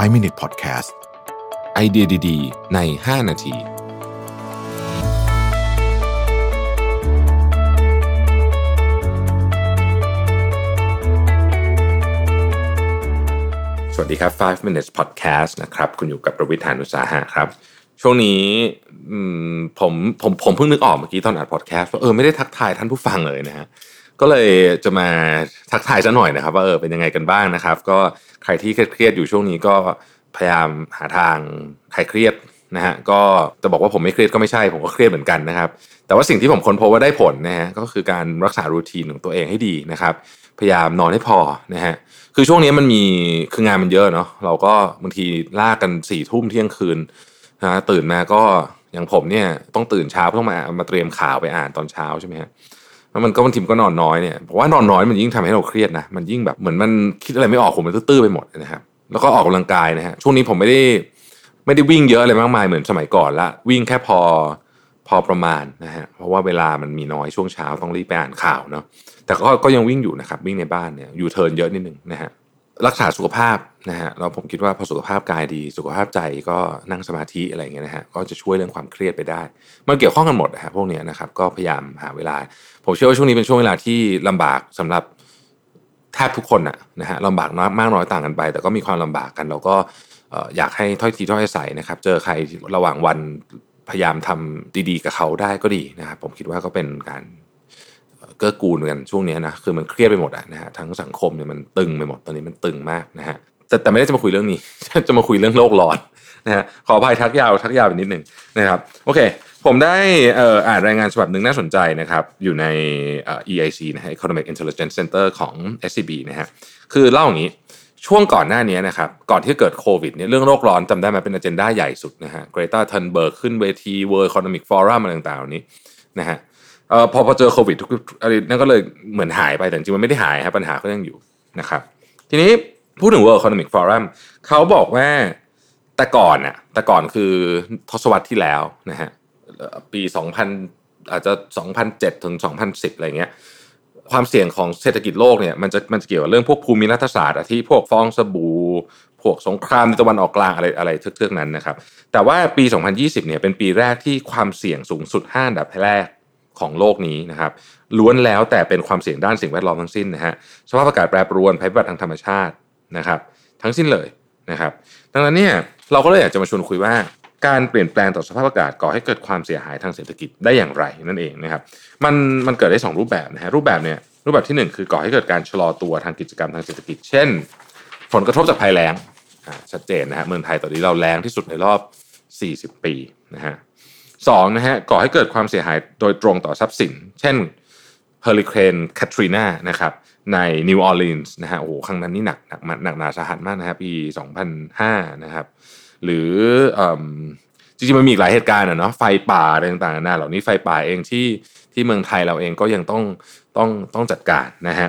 5 Minute Podcast ไอเดียดีๆ ใน 5 นาที สวัสดีครับ 5 minutes podcast นะครับ คุณอยู่กับประวิทยานุสาหะครับ ช่วงนี้ผมผมผมเพิ่งนึกออกเมื่อกี้ตอนอัดพอดแคสต์ว่าเออไม่ได้ทักทายท่านผู้ฟังเลยนะฮะ ก็เลยจะมาทักทายซะหน่อยนะครับ ว่าเออเป็นยังไงกันบ้างนะครับ ก็ใครที่เครียดอยู่ช่วงนี้ก็พยายามหาทางคลายเครียดนะฮะก็จะบอกว่าผมไม่เครียดก็ไม่ใช่ผมก็เครียดเหมือนกันนะครับ แต่ว่าสิ่งที่ผมค้นพบว่าได้ผลนะฮะก็คือการรักษารูทีนของตัวเองให้ดีนะครับพยายามนอนให้พอนะฮะคือช่วงนี้มันมีคืองานมันเยอะเนาะเราก็บางทีลากกันสี่ทุ่มเที่ยงคืนนะตื่นมาก็อย่างผมเนี่ยต้องตื่นเช้าเพื่อมามาเตรียมข่าวไปอ่านตอนเช้าใช่ไหมฮะ แล้วมันก็บางทีมก็นอนน้อยเนี่ยเพราะว่านอนน้อยมันยิ่งทำให้เราเครียดนะมันยิ่งแบบเหมือนมันคิดอะไรไม่ออกผมมันตื้อไปหมดนะครับแล้วก็ออกกำลังกายนะฮะช่วงนี้ผมไม่ได้ไม่ได้วิ่งเยอะอะไรมากมายเหมือนสมัยก่อนละวิ่งแค่พอพอประมาณนะฮะเพราะว่าเวลามันมีน้อยช่วงเช้าต้องรีบไปอ่านข่าวเนาะแต่ก็ก็ยังวิ่งอยู่นะครับวิ่งในบ้านเนี่ยอยู่เทิร์นเยอะนิดนึงนะฮะ รักษาสุขภาพนะฮะเราผมคิดว่าพอสุขภาพกายดี สุขภาพใจก็นั่งสมาธิอะไรเงี้ยนะฮะก็จะช่วยเรื่องความเครียดไปได้ มันเกี่ยวข้องกันหมดนะฮะพวกเนี้ยนะครับก็พยายามหาเวลา ผมเชื่อว่าช่วงนี้เป็นช่วงเวลาที่ลำบากสำหรับแทบทุกคนนะนะฮะลำบากน้อยมากน้อยต่างกันไป แต่ก็มีความลำบากกันเราก็อยากให้ถ้อยทีถ้อยอาศัยนะครับ เจอใครระหว่างวันพยายามทำดี ๆ กับเขาได้ก็ดีนะครับผมคิดว่าก็เป็นการ เอ่อเกื้อกูลกันช่วงนี้นะคือมันเครียดไปหมดอะนะฮะทั้งสังคมเนี่ยมันตึงไปหมดตอนนี้มันตึงมากนะฮะแต่แต่ไม่ได้จะมาคุยเรื่องนี้ จะมาคุยเรื่องโลกร้อนนะฮะขออภัยทักยาวทักยาวไปนิดหนึ่งนะครับโอเค ผมได้อ่านรายงานฉบับหนึ่งน่าสนใจนะครับอยู่ใน EIC นะฮะ Economic Intelligence Center ของ SCB นะฮะคือเล่าอย่างนี้ช่วงก่อนหน้านี้นะครับก่อนที่เกิดโควิดเนี่ยเรื่องโลกร้อนจำได้ไหมเป็นอเจนดาใหญ่สุดนะฮะเกรตาทันเบิร์กขึ้นเวที World Economic Forum อะไรต่างๆนี้นะฮะ เอ่อพอพอเจอโควิดทุกอะไรนั่นก็เลยเหมือนหายไปแต่จริงมันไม่ได้หายครับปัญหาก็ยังอยู่นะครับ ทีนี้พูดถึง World Economic Forum เขาบอกว่าแต่ก่อนน่ะแต่ก่อนคือทศวรรษที่แล้วนะฮะปี 2000 อาจจะ 2007 ถึง 2010 อะไรเงี้ยความเสี่ยงของเศรษฐกิจโลกเนี่ยมันจะมันจะเกี่ยวกับเรื่องพวกภูมิรัฐศาสตร์ที่พวกฟองสบู่พวกสงครามในตะวันออกกลางอะไรอะไรเทือกๆนั้นนะครับ แต่ว่าปี 2020 เนี่ยเป็นปีแรกที่ความเสี่ยงสูงสุด5อันดับแรก ของโลกนี้นะครับล้วนแล้วแต่เป็นความเสี่ยงด้านสิ่งแวดล้อมทั้งสิ้นนะฮะสภาพอากาศแปรปรวนภัยพิบัติทางธรรมชาตินะครับ ทั้งสิ้นเลยนะครับ ดังนั้นเนี่ยเราก็เลยอยากจะมาชวนคุยว่า การเปลี่ยนแปลงต่อสภาพอากาศก่อให้เกิดความเสียหายทางเศรษฐกิจได้อย่างไรนั่นเองนะครับมันมันเกิดได้สองรูปแบบนะฮะรูปแบบเนี่ยรูปแบบที่หนึ่งคือก่อให้เกิดการชะลอตัวทางกิจกรรมทางเศรษฐกิจ เช่น ผลกระทบจากภัยแล้งชัดเจนนะฮะเมืองไทยตอนนี้เราแล้งที่สุดในรอบ 40 ปีนะฮะ สองนะฮะก่อให้เกิดความเสียหายโดยตรงต่อทรัพย์สิน เช่นเฮอริเคนแคทรีนานะครับในนิวออร์ลีนส์นะฮะโอ้โหครั้งนั้นนี่หนักหนักหนักหนาสาหัสมากนะฮะปี 2005 นะครับ หรืออิ่มจริงๆมันมีอีกหลายเหตุการณ์อะเนาะไฟป่าอะไรต่างๆนานาเหล่านี้ไฟป่าเองที่ที่เมืองไทยเราเองก็ยังต้องต้องต้องจัดการนะฮะ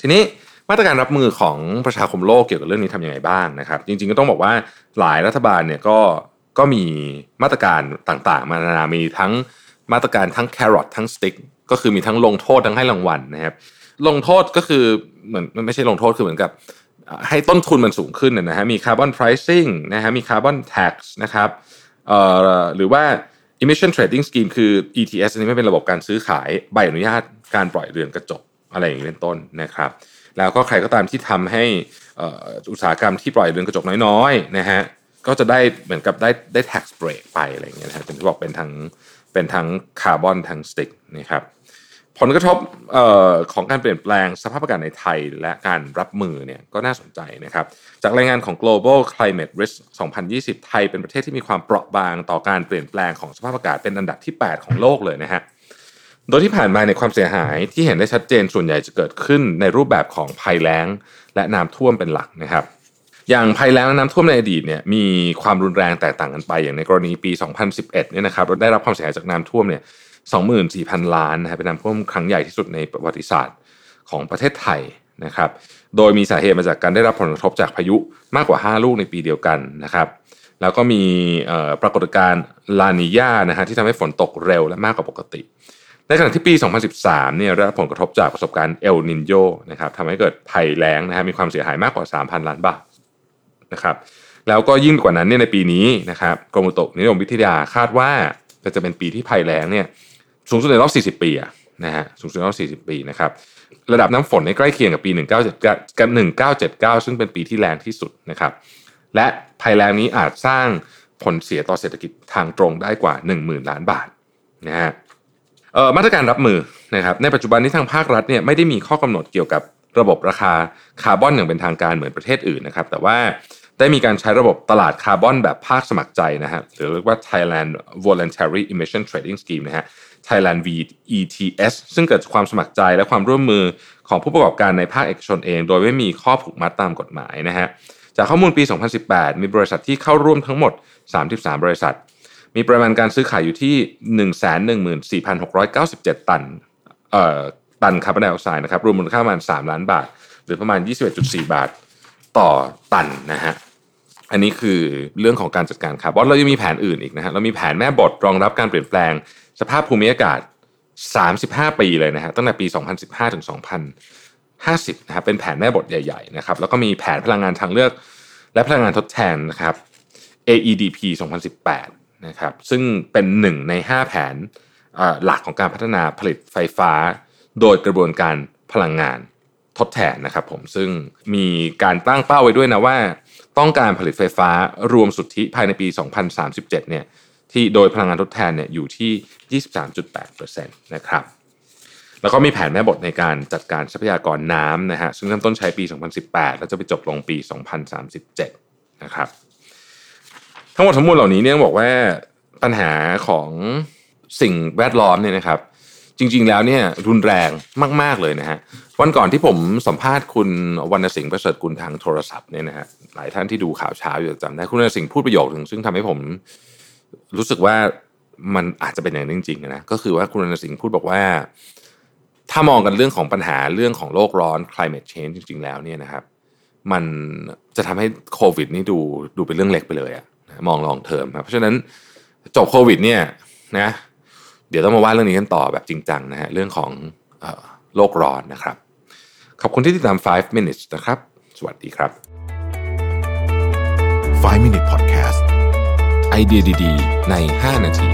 ทีนี้มาตรการรับมือของประชาคมโลกเกี่ยวกับเรื่องนี้ทำยังไงบ้างนะครับ จริงๆก็ต้องบอกว่าหลายรัฐบาลเนี่ยก็ ก็มีมาตรการต่างๆ มานานามีทั้งมาตรการทั้งแครอททั้งสติ๊กก็คือมีทั้งลงโทษทั้งให้รางวัลนะครับ ลงโทษก็คือเหมือนมันไม่ใช่ลงโทษคือเหมือนกับ ให้ต้นทุนมันสูงขึ้นนะฮะมีคาร์บอน pricing นะฮะมีคาร์บอน tax นะครับเอ่อหรือว่า emission trading scheme คือ ETS อันนี้ไม่เป็นระบบการซื้อขายใบอนุญาตการปล่อยเรือนกระจกอะไรอย่างนี้เป็นต้นนะครับ แล้วก็ใครก็ตามที่ทำให้อุตสาหกรรมที่ปล่อยเรือนกระจกน้อยๆนะฮะ ก็จะได้เหมือนกับได้ได้ tax break ไปอะไรอย่างเงี้ยนะฮะเป็นที่บอกเป็นทั้งเป็นทั้งคาร์บอนทั้งสติกนะครับผลกระทบออของการเปลี่ยนแปลงสภาพอากาศในไทยและการรับมือเนี่ยก็น่าสนใจนะครับจากรายงานของ global climate risk 2020 ไทยเป็นประเทศที่มีความเปราะบางต่อการเปลี่ยนแปลงของสภาพอากาศเป็นอันดับที่ 8 ของโลกเลยนะฮะโดยที่ผ่านมาในความเสียหายที่เห็นได้ชัดเจนส่วนใหญ่จะเกิดขึ้นในรูปแบบของภัยแล้ง และน้ำท่วมเป็นหลักนะครับ อย่างภัยแล้งและน้ำท่วมในอดีตเนี่ยมีความรุนแรงแตกต่างกันไป อย่างในกรณีปี 2011เนี่ยนะครับได้รับความเสียหายจากน้ำท่วมเนี่ย24,000 ล้านนะครับเป็นน้ำท่วมครั้งใหญ่ที่สุดในประวัติศาสตร์ของประเทศไทยนะครับ โดยมีสาเหตุมาจากการได้รับผลกระทบจากพายุมากกว่า 5 ลูกในปีเดียวกันนะครับ แล้วก็มีปรากฏการณ์ลานิญานะฮะที่ทำให้ฝนตกเร็วและมากกว่าปกติ ในขณะที่ปี 2013เนี่ยได้รับผลกระทบจากประสบการณ์เอลนินโยนะครับทำให้เกิดภัยแล้งนะฮะมีความเสียหายมากกว่า 3,000 ล้านบาท นะครับแล้วก็ยิ่งกว่านั้นเนี่ยในปีนี้นะครับกรมอุตุนิยมวิทยาคาดว่าจะเป็นปีที่ภัยแล้งเนี่ยสูงสุดในรอบ 40 ปีอะนะฮะสูงสุดในรอบ40 ปีนะครับระดับน้ำฝนในใกล้เคียงกับปี 1979กับ1979 ซึ่งเป็นปีที่แรงที่สุดนะครับและภัยแล้งนี้อาจสร้างผลเสียต่อเศรษฐกิจทางตรงได้กว่า 10,000 ล้านบาทนะฮะมาตรการรับมือนะครับในปัจจุบันนี้ทางภาครัฐเนี่ยไม่ได้มีข้อกำหนดเกี่ยวกับ ระบบราคาคาร์บอนอย่างเป็นทางการเหมือนประเทศอื่นนะครับแต่ว่าได้มีการใช้ระบบตลาดคาร์บอนแบบภาคสมัครใจนะฮะหรือเรียกว่า Thailand Voluntary Emission Trading Scheme นะฮะ Thailand VETS ซึ่งเกิดจากความสมัครใจและความร่วมมือของผู้ประกอบการในภาคเอกชนเอง โดยไม่มีข้อผูกมัดตามกฎหมายนะฮะจากข้อมูลปี 2018 มีบริษัทที่เข้าร่วมทั้งหมด 33 บริษัท มีปริมาณการซื้อขายอยู่ที่ 114,697 ตันเอ่อ ตันคาร์บอนไดออกไซด์นะครับรวมมูลค่าประมาณ 3 ล้านบาท หรือประมาณ 21.4 บาทต่อตันนะฮะอันนี้คือเรื่องของการจัดการคาร์บอนเรายังมีแผนอื่นอีกนะฮะเรามีแผนแม่บทรองรับการเปลี่ยนแปลง สภาพภูมิอากาศ 35 ปีเลยนะฮะตั้งแต่ปี 2015 ถึง 2050นะครับเป็นแผนแม่บทใหญ่ๆนะครับแล้วก็มีแผนพลังงานทางเลือก และพลังงานทดแทนนะครับ AEDP 2018นะครับซึ่งเป็นหนึ่งใน 5 แผนหลักของการพัฒนาผลิตไฟฟ้า โดยกระบวนการพลังงานทดแทนนะครับผมซึ่งมีการตั้งเป้าไว้ด้วยนะว่า ต้องการผลิตไฟฟ้ารวมสุทธิภายในปี 2037 เนี่ยที่โดยพลังงานทดแทนเนี่ยอยู่ที่ 23.8%นะครับแล้วก็มีแผนแม่บทในการจัดการทรัพยากรน้ำนะฮะซึ่งเริ่มต้นใช้ปี 2018 แล้วจะไปจบลงปี 2037 นะครับทั้งหมดทั้งมวลเหล่านี้เนี่ยบอกว่าปัญหาของสิ่งแวดล้อมเนี่ยนะครับ จริง ๆ แล้วเนี่ยรุนแรงมาก ๆ เลยนะฮะวันก่อนที่ผมสัมภาษณ์คุณวรรณสิงห์ประเสริฐกุลทางโทรศัพท์เนี่ยนะฮะหลายท่านที่ดูข่าวเช้าอยู่จำได้คุณวรรณสิงห์พูดประโยคหนึ่งซึ่งทำให้ผมรู้สึกว่ามันอาจจะเป็นอย่างนั้นจริงๆนะก็คือว่าคุณวรรณสิงห์พูดบอกว่า ถ้ามองกันเรื่องของปัญหาเรื่องของโลกร้อน climate change จริง ๆ แล้วเนี่ยนะครับ มันจะทำให้โควิด นี่ดูดูเป็นเรื่องเล็กไปเลยอะมองลองเทอมครับเพราะฉะนั้นจบโควิด เนี่ยนะ เดี๋ยวต้องมาว่าเรื่องนี้กันต่อแบบจริงจังนะฮะเรื่องของโลกร้อนนะครับ ขอบคุณที่ติดตาม 5 minutes นะครับ สวัสดีครับ 5 minute podcast ไอเดียดีๆ ใน 5 นาที